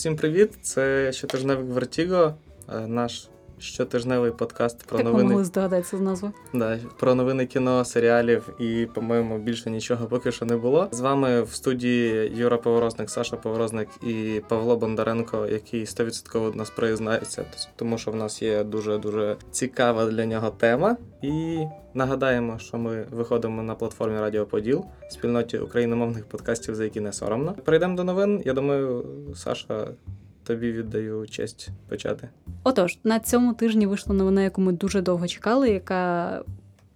Всім привіт! Це щотижневик Vertigo, е, наш щотижневий подкаст про ви новини могли здогадатися з назви? да, про новини кіно, серіалів і, по-моєму, більше нічого поки що не було. З вами в студії Юра Поворозник, Саша Поворозник і Павло Бондаренко, який 100% нас признається, тому що в нас є дуже дуже цікава для нього тема. І нагадаємо, що ми виходимо на платформі Радіо Поділ, спільноті україномовних подкастів, за які не соромно. Перейдемо до новин. Я думаю, Саша. Тобі віддаю честь почати. Отож, на цьому тижні вийшла новина, яку ми дуже довго чекали, яка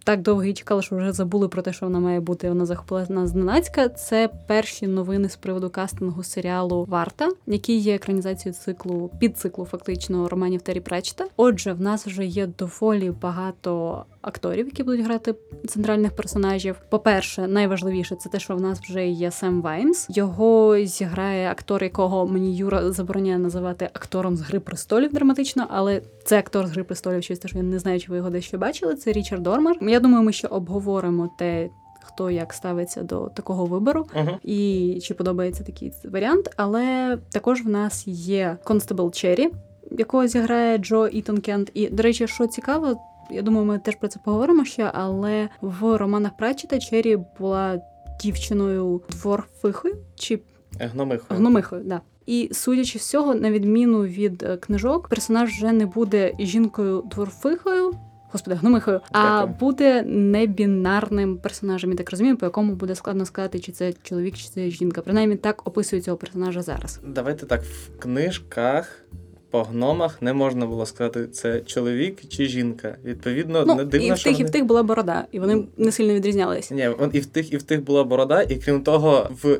так довго і чекала, що вже забули про те, що вона має бути. Вона захопила нас зненацька. Це перші новини з приводу кастингу серіалу Варта, який є екранізацією циклу підциклу фактично романів Террі Пречета. Отже, в нас вже є доволі багато акторів, які будуть грати центральних персонажів. По-перше, найважливіше це те, що в нас вже є Сем Ваймс. Його зіграє актор, якого мені Юра забороняє називати актором з Гри престолів драматично, але це актор з Гри престолів, через те, що я не знаю, чи ви його дещо бачили. Це Річард Дормер. Я думаю, ми ще обговоримо те. Хто як ставиться до такого вибору, uh-huh. і чи подобається такий варіант. Але також в нас є Констебл Черрі, якого зіграє Джо Ітон Кент. І, до речі, що цікаво, я думаю, ми теж про це поговоримо ще, але в романах Пратчета Черрі була дівчиною дворфихою чи гномихою. Гномихою, да. І судячи з цього, на відміну від книжок, персонаж вже не буде жінкою дворфихою. Господи, гномихою, а буде небінарним персонажем, я так розумію, по якому буде складно сказати, чи це чоловік, чи це жінка. Принаймні так описують цього персонажа зараз. Давайте так в книжках по гномах не можна було сказати, це чоловік чи жінка. Відповідно, ну, не дивно, і в тих, вони... і в тих була борода, і вони не сильно відрізнялися. Ні, і в тих, і в тих була борода, і крім того, в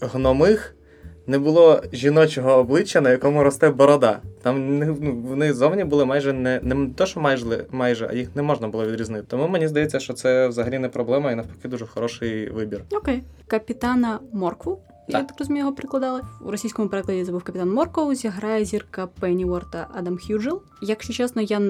гномих не було жіночого обличчя, на якому росте борода. Там ну, вони зовні були майже не не то, що майже, майже, а їх не можна було відрізнити. Тому мені здається, що це взагалі не проблема і навпаки дуже хороший вибір. Окей, капітана Моркву. Я так розумію, його прикладали. У російському перекладі це був капітан Морков, зіграє зірка Пенніворта Адам Х'юджел. Якщо чесно, я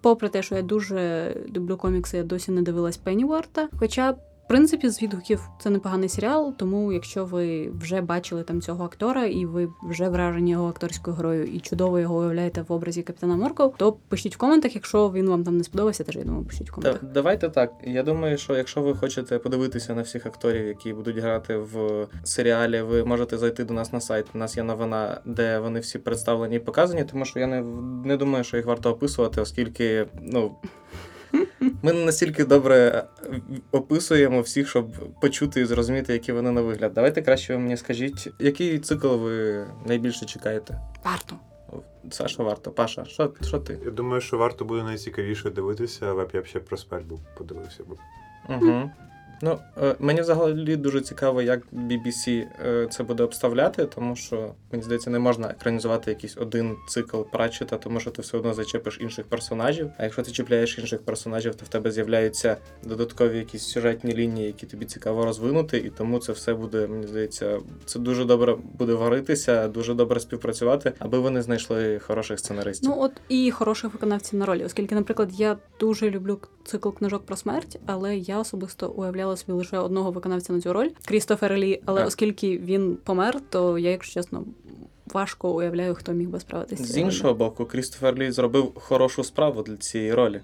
попри те, що я дуже люблю комікси, я досі не дивилась Пенніворта. Хоча в принципі, з відгуків це непоганий серіал, тому якщо ви вже бачили там цього актора, і ви вже вражені його акторською грою і чудово його уявляєте в образі капітана Морков, то пишіть в коментах, якщо він вам там не сподобався, теж я думаю, пишіть в коментах. Да, давайте так. Я думаю, що якщо ви хочете подивитися на всіх акторів, які будуть грати в серіалі, ви можете зайти до нас на сайт. У нас є новина, де вони всі представлені і показані, тому що я не не думаю, що їх варто описувати, оскільки ну. Ми не настільки добре описуємо всіх, щоб почути і зрозуміти, які вони на вигляд. Давайте краще ви мені скажіть, який цикл ви найбільше чекаєте? Варто. Саша, варто. Паша, що що ти? Я думаю, що варто буде найцікавіше дивитися, але б я б ще про смерть був подивився б. Угу. Ну, мені взагалі дуже цікаво, як BBC це буде обставляти, тому що мені здається, не можна екранізувати якийсь один цикл Пратчета, тому що ти все одно зачепиш інших персонажів. А якщо ти чіпляєш інших персонажів, то в тебе з'являються додаткові якісь сюжетні лінії, які тобі цікаво розвинути, і тому це все буде, мені здається, це дуже добре буде варитися, дуже добре співпрацювати, аби вони знайшли хороших сценаристів. Ну от і хороших виконавців на ролі, оскільки, наприклад, я дуже люблю цикл книжок про смерть, але я особисто уявляю уявляла собі лише одного виконавця на цю роль Крістофер Лі. Але а. оскільки він помер, то я, якщо чесно, важко уявляю, хто міг би справитися. З іншого боку, Крістофер Лі зробив хорошу справу для цієї ролі.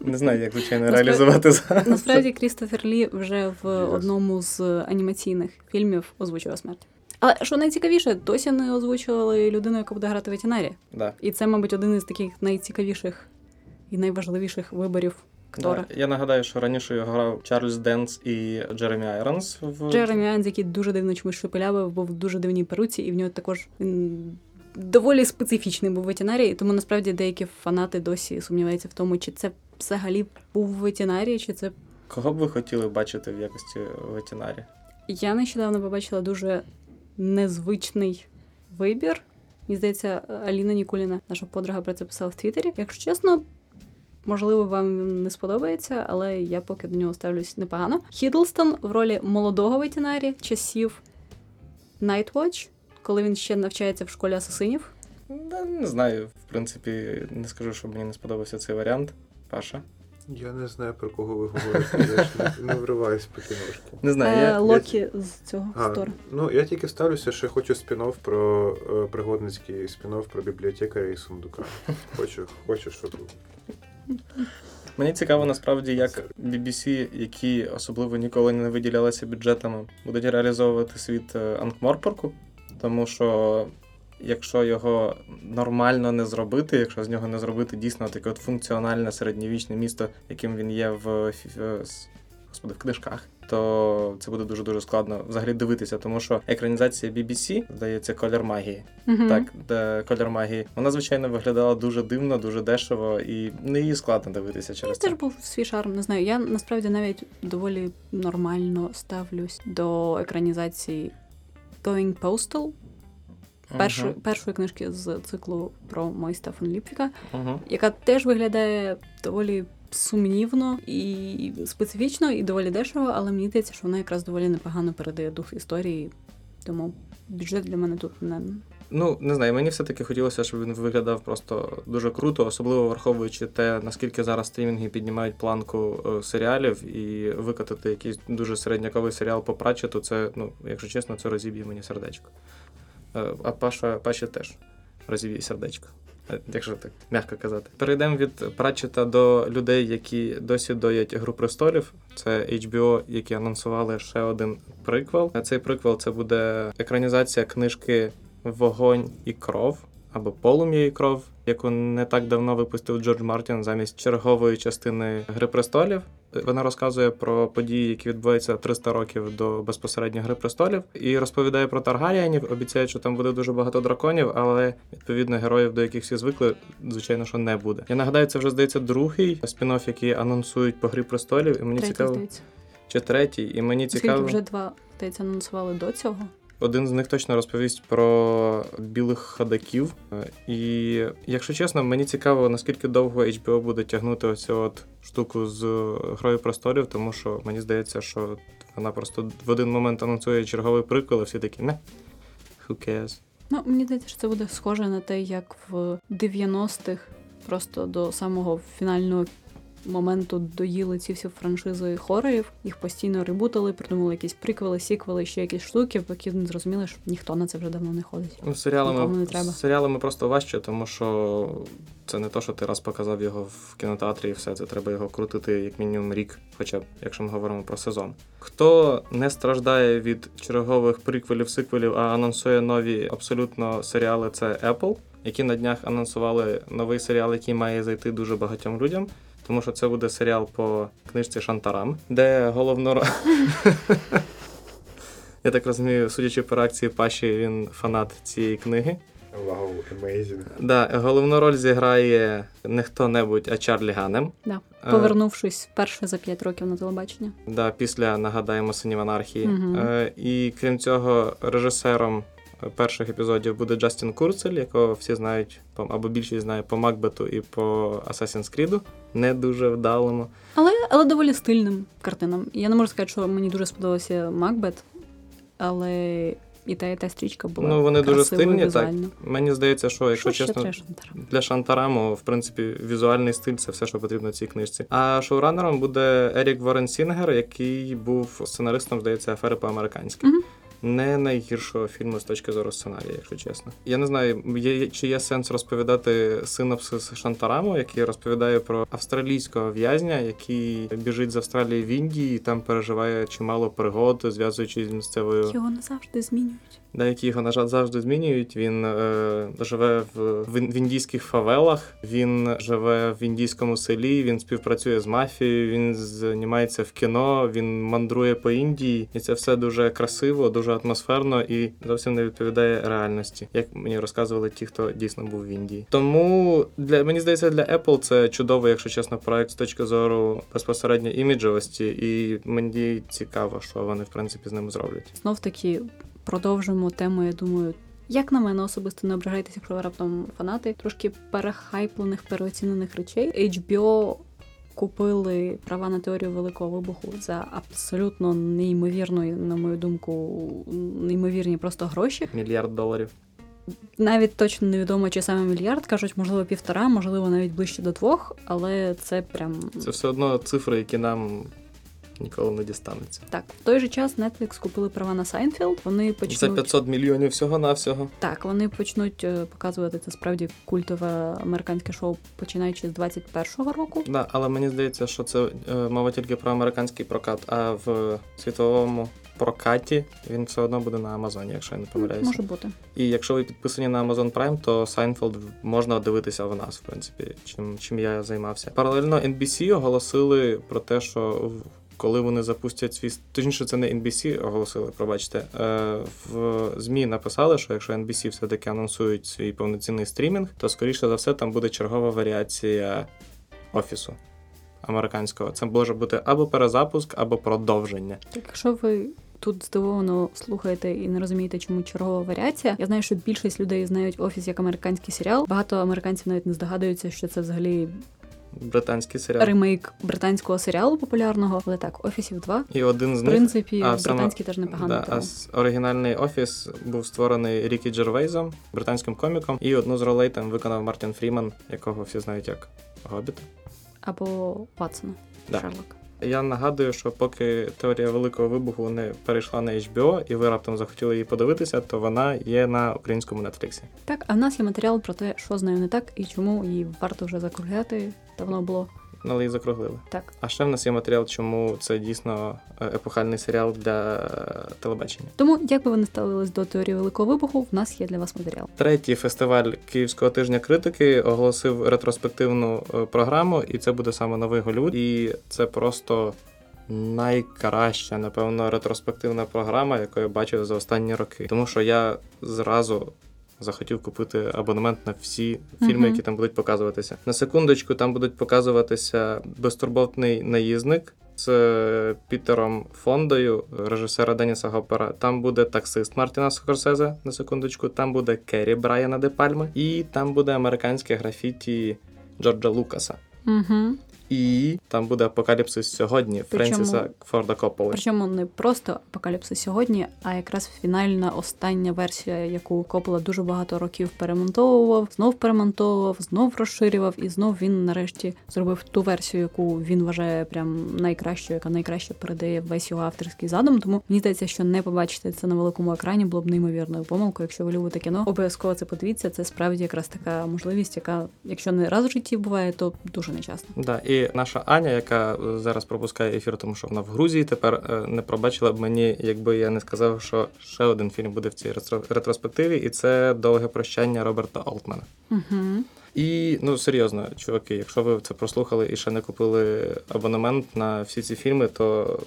Не знаю, як звичайно реалізувати зараз. Насправді Крістофер Лі вже в одному з анімаційних фільмів озвучував смерть. Але що найцікавіше, досі не озвучували людину, яка буде грати Ветінарі. Да. І це, мабуть, один із таких найцікавіших і найважливіших виборів актора. Да. Я нагадаю, що раніше його грав Чарльз Денс і Джеремі Айронс. В... Джеремі Айронс, який дуже дивно чомусь шепелявив, був в дуже дивній перуці, і в нього також він доволі специфічний був Ветінарі, тому насправді деякі фанати досі сумніваються в тому, чи це взагалі був ветеринарій, чи це. Кого б ви хотіли бачити в якості ветеринарі? Я нещодавно побачила дуже незвичний вибір. Мені здається, Аліна Нікуліна, наша подруга, про це писала в Твіттері. Якщо чесно, Можливо, вам не сподобається, але я поки до нього ставлюсь непогано. Хідлстон в ролі молодого ветеринарі часів Nightwatch, коли він ще навчається в школі асасинів. Да, Не знаю, в принципі, не скажу, що мені не сподобався цей варіант. Паша. Я не знаю, про кого ви говорите. Я ж не, не вриваюсь по кіношки. Не знаю, Е, я, Локі з цього А, Стор. ну я тільки ставлюся, що хочу спін-офф про е, пригодницький спін-офф про бібліотекаря і сундука. Хочу, хочу, щоб Мені цікаво насправді, як BBC, які особливо ніколи не виділялися бюджетами, будуть реалізовувати світ е, Анкморпорку, тому що. Якщо його нормально не зробити, якщо з нього не зробити дійсно таке от функціональне середньовічне місто, яким він є в, в- с- господи, в книжках, то це буде дуже дуже складно взагалі дивитися, тому що екранізація BBC, здається, колір магії. Мгм. Так, де колір магії. Вона, звичайно, виглядала дуже дивно, дуже дешево, і не її складно дивитися через теж це. був свій шарм, не знаю. Я насправді навіть доволі нормально ставлюсь до екранізації Going Postal, першої, першої книжки з циклу про Мойста фон Ліпвіка, Угу. яка теж виглядає доволі сумнівно і специфічно, і доволі дешево, але мені здається, що вона якраз доволі непогано передає дух історії. Тому бюджет для мене тут не Ну, не знаю, мені все-таки хотілося, щоб він виглядав просто дуже круто, особливо враховуючи те, наскільки зараз стрімінги піднімають планку е, серіалів, і викатати якийсь дуже середняковий серіал по прачету, це, ну, якщо чесно, це розіб'є мені сердечко. Е, А Паша, Паші теж розіб'є сердечко. е, Якщо так м'яко казати, перейдемо від Пратчета до людей, які досі доять Гру престолів. Це HBO, які анонсували ще один приквел. Цей приквел це буде екранізація книжки Вогонь і кров або Полум'я і кров, яку не так давно випустив Джордж Мартін замість чергової частини Гри престолів. Вона розказує про події, які відбуваються 300 років до безпосередньо Гри престолів, і розповідає про Таргаріанів. Обіцяє, що там буде дуже багато драконів, але відповідно героїв, до яких всі звикли, звичайно, що не буде. Я нагадаю, це вже здається другий спін-офф, який анонсують по Грі престолів, і мені третій, цікаво, здається. чи третій, і мені цікаво. вже два здається, анонсували до цього. Один з них точно розповість про білих ходаків. І якщо чесно, мені цікаво, наскільки довго HBO буде тягнути оцю от штуку з грою престолів, тому що мені здається, що вона просто в один момент анонсує черговий приквел, і всі такі не. Who cares? Ну, мені здається, що це буде схоже на те, як в 90-х просто до самого фінального моменту доїли ці всі франшизи хорорів, їх постійно ребутали, придумали якісь приквели, сіквели, ще якісь штуки, поки не зрозуміли, що ніхто на це вже давно не ходить. Ну, серіалами, не треба. серіалами просто важче, тому що це не то, що ти раз показав його в кінотеатрі і все, це треба його крутити як мінімум рік, хоча б якщо ми говоримо про сезон. Хто не страждає від чергових приквелів, сиквелів, а анонсує нові абсолютно серіали, це Apple, які на днях анонсували новий серіал, який має зайти дуже багатьом людям. Тому що це буде серіал по книжці Шантарам, де головну ро- Я так розумію, судячи по реакції Паші, він фанат цієї книги. Вау, amazing. Да, головну роль зіграє не хто-небудь, а Чарлі Ганем. Да. Е, Повернувшись вперше за 5 років на телебачення. Да, після нагадаємо синів анархії. Мгм. Е, і крім цього, режисером перших епізодів буде Джастін Курцель, якого всі знають або більшість знає по Макбету і по Assassin's Creed. Не дуже вдалому. Але, але доволі стильним картинам. Я не можу сказати, що мені дуже сподобався Макбет, але і та, і та стрічка була. Ну, вони дуже стильні, візуально. Мені здається, що якщо що чесно, Шантарам? для Шантараму, в принципі, візуальний стиль це все, що потрібно цій книжці. А шоуранером буде Ерік Ворен Сінгер, який був сценаристом, здається, афери по-американськи. Мгм. Не найгіршого фільму з точки зору сценарія, якщо чесно. Я не знаю, є, чи є сенс розповідати синопсис Шантараму, який розповідає про австралійського в'язня, який біжить з Австралії в Індії, і там переживає чимало пригод, зв'язуючись з місцевою Його назавжди змінюють. Деякі його, на жаль, завжди змінюють. Він е, живе в, в, індійських фавелах, він живе в індійському селі, він співпрацює з мафією, він знімається в кіно, він мандрує по Індії, і це все дуже красиво, дуже атмосферно і зовсім не відповідає реальності, як мені розказували ті, хто дійсно був в Індії. Тому для мені здається, для Apple це чудовий, якщо чесно, проект з точки зору безпосередньо іміджовості, і мені цікаво, що вони в принципі з ним зроблять. Знов таки продовжимо тему, я думаю. Як на мене особисто не ображайтеся, якщо ви раптом фанати трошки перехайплених, переоцінених речей. HBO купили права на теорію великого вибуху за абсолютно неймовірної, на мою думку, неймовірні просто гроші. Мільярд доларів. Навіть точно невідомо, чи саме мільярд кажуть, можливо, півтора, можливо, навіть ближче до двох, але це прям Це все одно цифри, які нам ніколи не дістануться. так. В той же час Netflix купили права на Seinfeld. Вони За почнуть 500 мільйонів всього-навсього. так, вони почнуть е, показувати це справді культове американське шоу, починаючи з 21-го року. Да, але мені здається, що це е, мова тільки про американський прокат, а в світовому прокаті він все одно буде на Амазоні, якщо я не помиляюся. Може бути. І якщо ви підписані на Amazon Prime, то Seinfeld можна дивитися в нас, в принципі, чим, чим я займався. Паралельно NBC оголосили про те, що коли вони запустять свій точніше, це не NBC оголосили, пробачте. Е, в ЗМІ написали, що якщо NBC все-таки анонсують свій повноцінний стрімінг, то скоріше за все там буде чергова варіація офісу американського. Це може бути або перезапуск, або продовження. Так, якщо ви тут здивовано слухаєте і не розумієте, чому чергова варіація, я знаю, що більшість людей знають офіс як американський серіал. Багато американців навіть не здогадуються, що це взагалі Британський серіал. ремейк британського серіалу популярного. Але так, офісів два. І один з В принципі, а, саме- теж непогано. Да, а оригінальний офіс був створений Рікі Джервейзом, британським коміком, і одну з ролей там виконав Мартін Фріман, якого всі знають як Гобіт. Або Ватсона. Да. Шерлок. Я нагадую, що поки теорія великого вибуху не перейшла на HBO, і ви раптом захотіли її подивитися, то вона є на українському Нетфліксі. Так, а в нас є матеріал про те, що з нею не так і чому її варто вже закругляти. Давно було Але її закруглили. так. А ще в нас є матеріал, чому це дійсно е, епохальний серіал для телебачення. Тому, як би ви не ставились до теорії великого вибуху, в нас є для вас матеріал. Третій фестиваль Київського тижня критики оголосив ретроспективну е, програму, і це буде саме новий Голлівуд. І це просто найкраща, напевно, ретроспективна програма, яку я бачив за останні роки. Тому що я зразу. Захотів купити абонемент на всі фільми, які там будуть показуватися. На секундочку, там будуть показуватися безтурботний наїзник з е, Пітером Фондою, режисера Деніса Гопера. Там буде таксист Мартіна Скорсезе, на секундочку. Там буде Керрі Брайана Де Пальма, і там буде американське графіті Джорджа Лукаса. Угу. І там буде апокаліпсис сьогодні Причому- Френсіса Форда Копполи. Причому не просто апокаліпсис сьогодні, а якраз фінальна остання версія, яку Коппола дуже багато років перемонтовував, знов перемонтовував, знов розширював, і знов він нарешті зробив ту версію, яку він вважає прям найкращою, яка найкраще передає весь його авторський задум. Тому мені здається, що не побачити це на великому екрані було б неймовірною помилкою. Якщо ви любите кіно, обов'язково це подивіться. Це справді якраз така можливість, яка, якщо не раз в житті буває, то дуже нечасно. Да, і наша Аня, яка е, зараз пропускає ефір, тому що вона в Грузії, тепер е, не пробачила б мені, якби я не сказав, що ще один фільм буде в цій ретроспективі, і це довге прощання Роберта Олтмана. Угу. І ну серйозно, чуваки, якщо ви це прослухали і ще не купили абонемент на всі ці фільми, то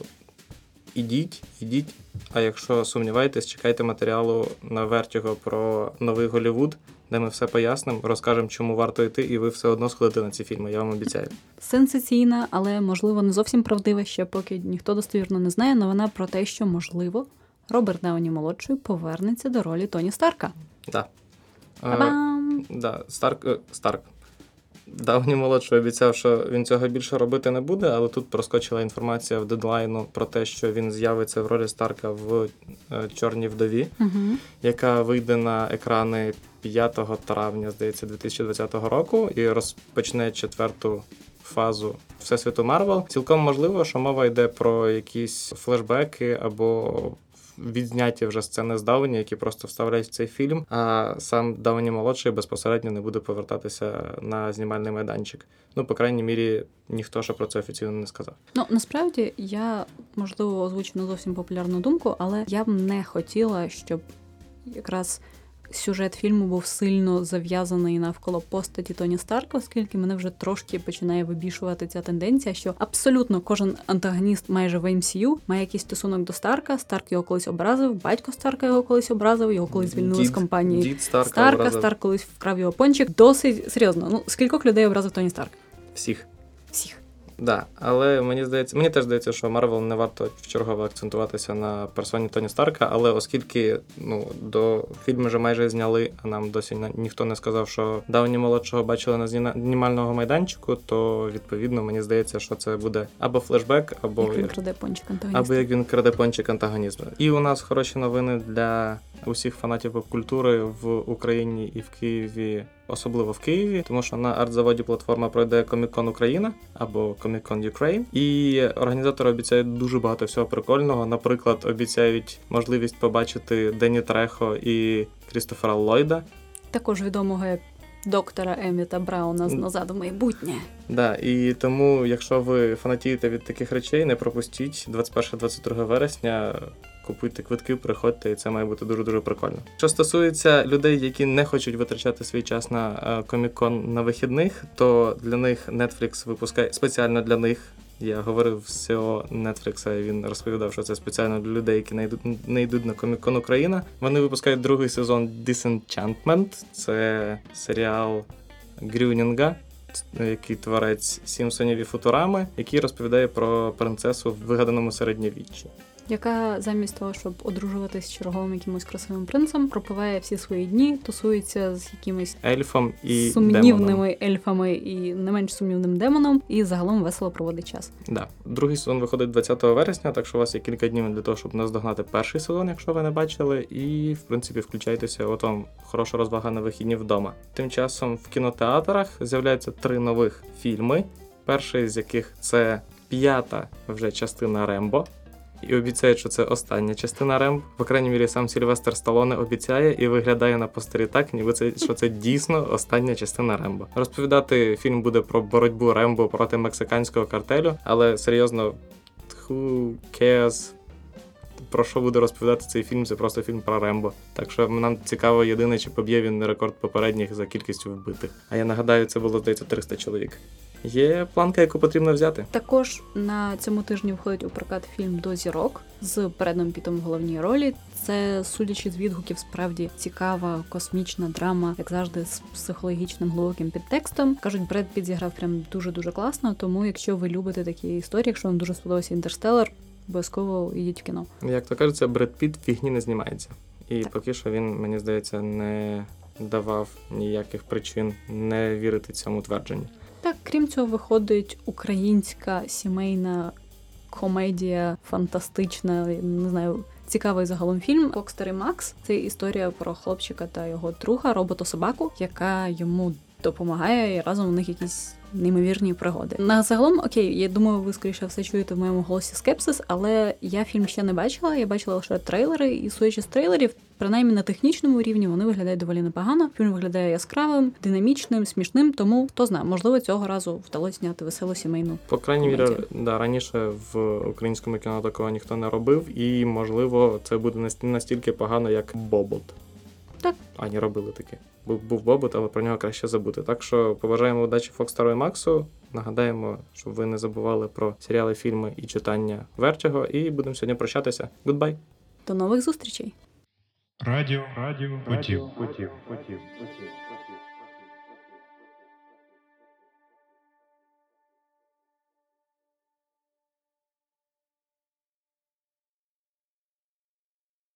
ідіть, ідіть. А якщо сумніваєтесь, чекайте матеріалу на Vertigo про новий Голівуд, де ми все пояснимо, розкажемо, чому варто йти, і ви все одно сходите на ці фільми. Я вам обіцяю. Сенсаційна, але можливо не зовсім правдива, ще поки ніхто достовірно не знає. Новина про те, що можливо Роберт Дауні молодший повернеться до ролі Тоні Старка. Да. Е! Да, Старк, е, Старк. Давній молодший обіцяв, що він цього більше робити не буде, але тут проскочила інформація в дедлайну про те, що він з'явиться в ролі Старка в е, Чорній вдові, Угу. яка вийде на екрани 5 травня, здається, 2020 року, і розпочне четверту фазу Всесвіту Марвел. Цілком можливо, що мова йде про якісь флешбеки або відзняті вже сцени з Дауні, які просто вставляють в цей фільм. А сам Дауні молодший безпосередньо не буде повертатися на знімальний майданчик. Ну, по крайній мірі, ніхто ще про це офіційно не сказав. Ну насправді я можливо озвучу не зовсім популярну думку, але я б не хотіла, щоб якраз сюжет фільму був сильно зав'язаний навколо постаті Тоні Старка, оскільки мене вже трошки починає вибішувати ця тенденція, що абсолютно кожен антагоніст майже в MCU має якийсь стосунок до Старка. Старк його колись образив, батько Старка його колись образив, його колись звільнили з компанії. Дід Старка, Старка, образив Старк колись вкрав його пончик. Досить серйозно. Ну скількох людей образив Тоні Старк? всіх. Всіх. Да, але мені здається, мені теж здається, що Марвел не варто вчергово акцентуватися на персоні Тоні Старка, але оскільки ну до фільму вже майже зняли, а нам досі ніхто не сказав, що Дауні-молодшого бачили на знімальному майданчику, то відповідно мені здається, що це буде або флешбек, або Як він краде пончик або як він краде пончик антагонізму. І у нас хороші новини для усіх фанатів поп-культури в Україні і в Києві, особливо в Києві, тому що на артзаводі платформа пройде Comic-Con Україна або Comic-Con Ukraine. І організатори обіцяють дуже багато всього прикольного. Наприклад, обіцяють можливість побачити Дені Трехо і Крістофера Ллойда. Також відомого як доктора Еміта Брауна з назад у майбутнє. Да, і тому, якщо ви фанатієте від таких речей, не пропустіть 21-22 вересня. Купуйте квитки, приходьте, і це має бути дуже дуже прикольно. Що стосується людей, які не хочуть витрачати свій час на комікон на вихідних, то для них Netflix випускає спеціально для них. Я говорив з CEO Netflix, і він розповідав, що це спеціально для людей, які не йдуть, не йдуть на Комікон Україна. Вони випускають другий сезон Disenchantment. Це серіал Грюнінга, який творець Сімпсонів і Футурами, який розповідає про принцесу в вигаданому середньовіччі. Яка замість того, щоб одружуватись з черговим якимось красивим принцем, пропиває всі свої дні, тусується з якимись Ельфом і сумнівними демоном. ельфами і не менш сумнівним демоном, і загалом весело проводить час. Да. Другий сезон виходить 20 вересня, так що у вас є кілька днів для того, щоб наздогнати перший сезон, якщо ви не бачили. І, в принципі, включайтеся, от вам хороша розвага на вихідні вдома. Тим часом в кінотеатрах з'являються три нових фільми. Перший з яких це п'ята вже частина Рембо. І обіцяють, що це остання частина Рембо. По крайній мірі, сам Сільвестр Сталоне обіцяє і виглядає на постері так, ніби це що це дійсно остання частина Рембо. Розповідати фільм буде про боротьбу Рембо проти мексиканського картелю, але серйозно, who cares? Про що буде розповідати цей фільм? Це просто фільм про Рембо. Так що нам цікаво єдине, чи поб'є він рекорд попередніх за кількістю вбитих. А я нагадаю, це було здається 300 чоловік. Є планка, яку потрібно взяти. Також на цьому тижні входить у прокат фільм до зірок з Бредом Пітом в головній ролі. Це, судячи з відгуків, справді цікава космічна драма, як завжди, з психологічним глибоким підтекстом. кажуть, Бред Піт зіграв прям дуже дуже класно. Тому, якщо ви любите такі історії, якщо вам дуже сподобався інтерстелар, обов'язково йдіть в кіно. Як то кажеться, Бред Піт фігні не знімається. І Так. поки що він, мені здається, не давав ніяких причин не вірити цьому твердженню. Так, крім цього, виходить українська сімейна комедія, фантастична, не знаю. Цікавий загалом фільм Кокстер і Макс. Це історія про хлопчика та його друга, робота-собаку, яка йому допомагає, і разом у них якісь неймовірні пригоди. На загалом, окей, я думаю, ви скоріше все чуєте в моєму голосі скепсис, але я фільм ще не бачила. Я бачила лише трейлери, і судячи з трейлерів, принаймні на технічному рівні вони виглядають доволі непогано. Фільм виглядає яскравим, динамічним, смішним. Тому хто знає, можливо, цього разу вдалося зняти веселу сімейну. По крайній мірі, да, раніше в українському кіно такого ніхто не робив, і можливо, це буде наст- настільки погано, як Бобот. Ані робили таке. Був, був Бобот, але про нього краще забути. Так що побажаємо удачі Фокстару і Максу. Нагадаємо, щоб ви не забували про серіали, фільми і читання Вертього. І будемо сьогодні прощатися. Гудбай! До нових зустрічей! Радіо, радіо, потів, потів, потів, потім.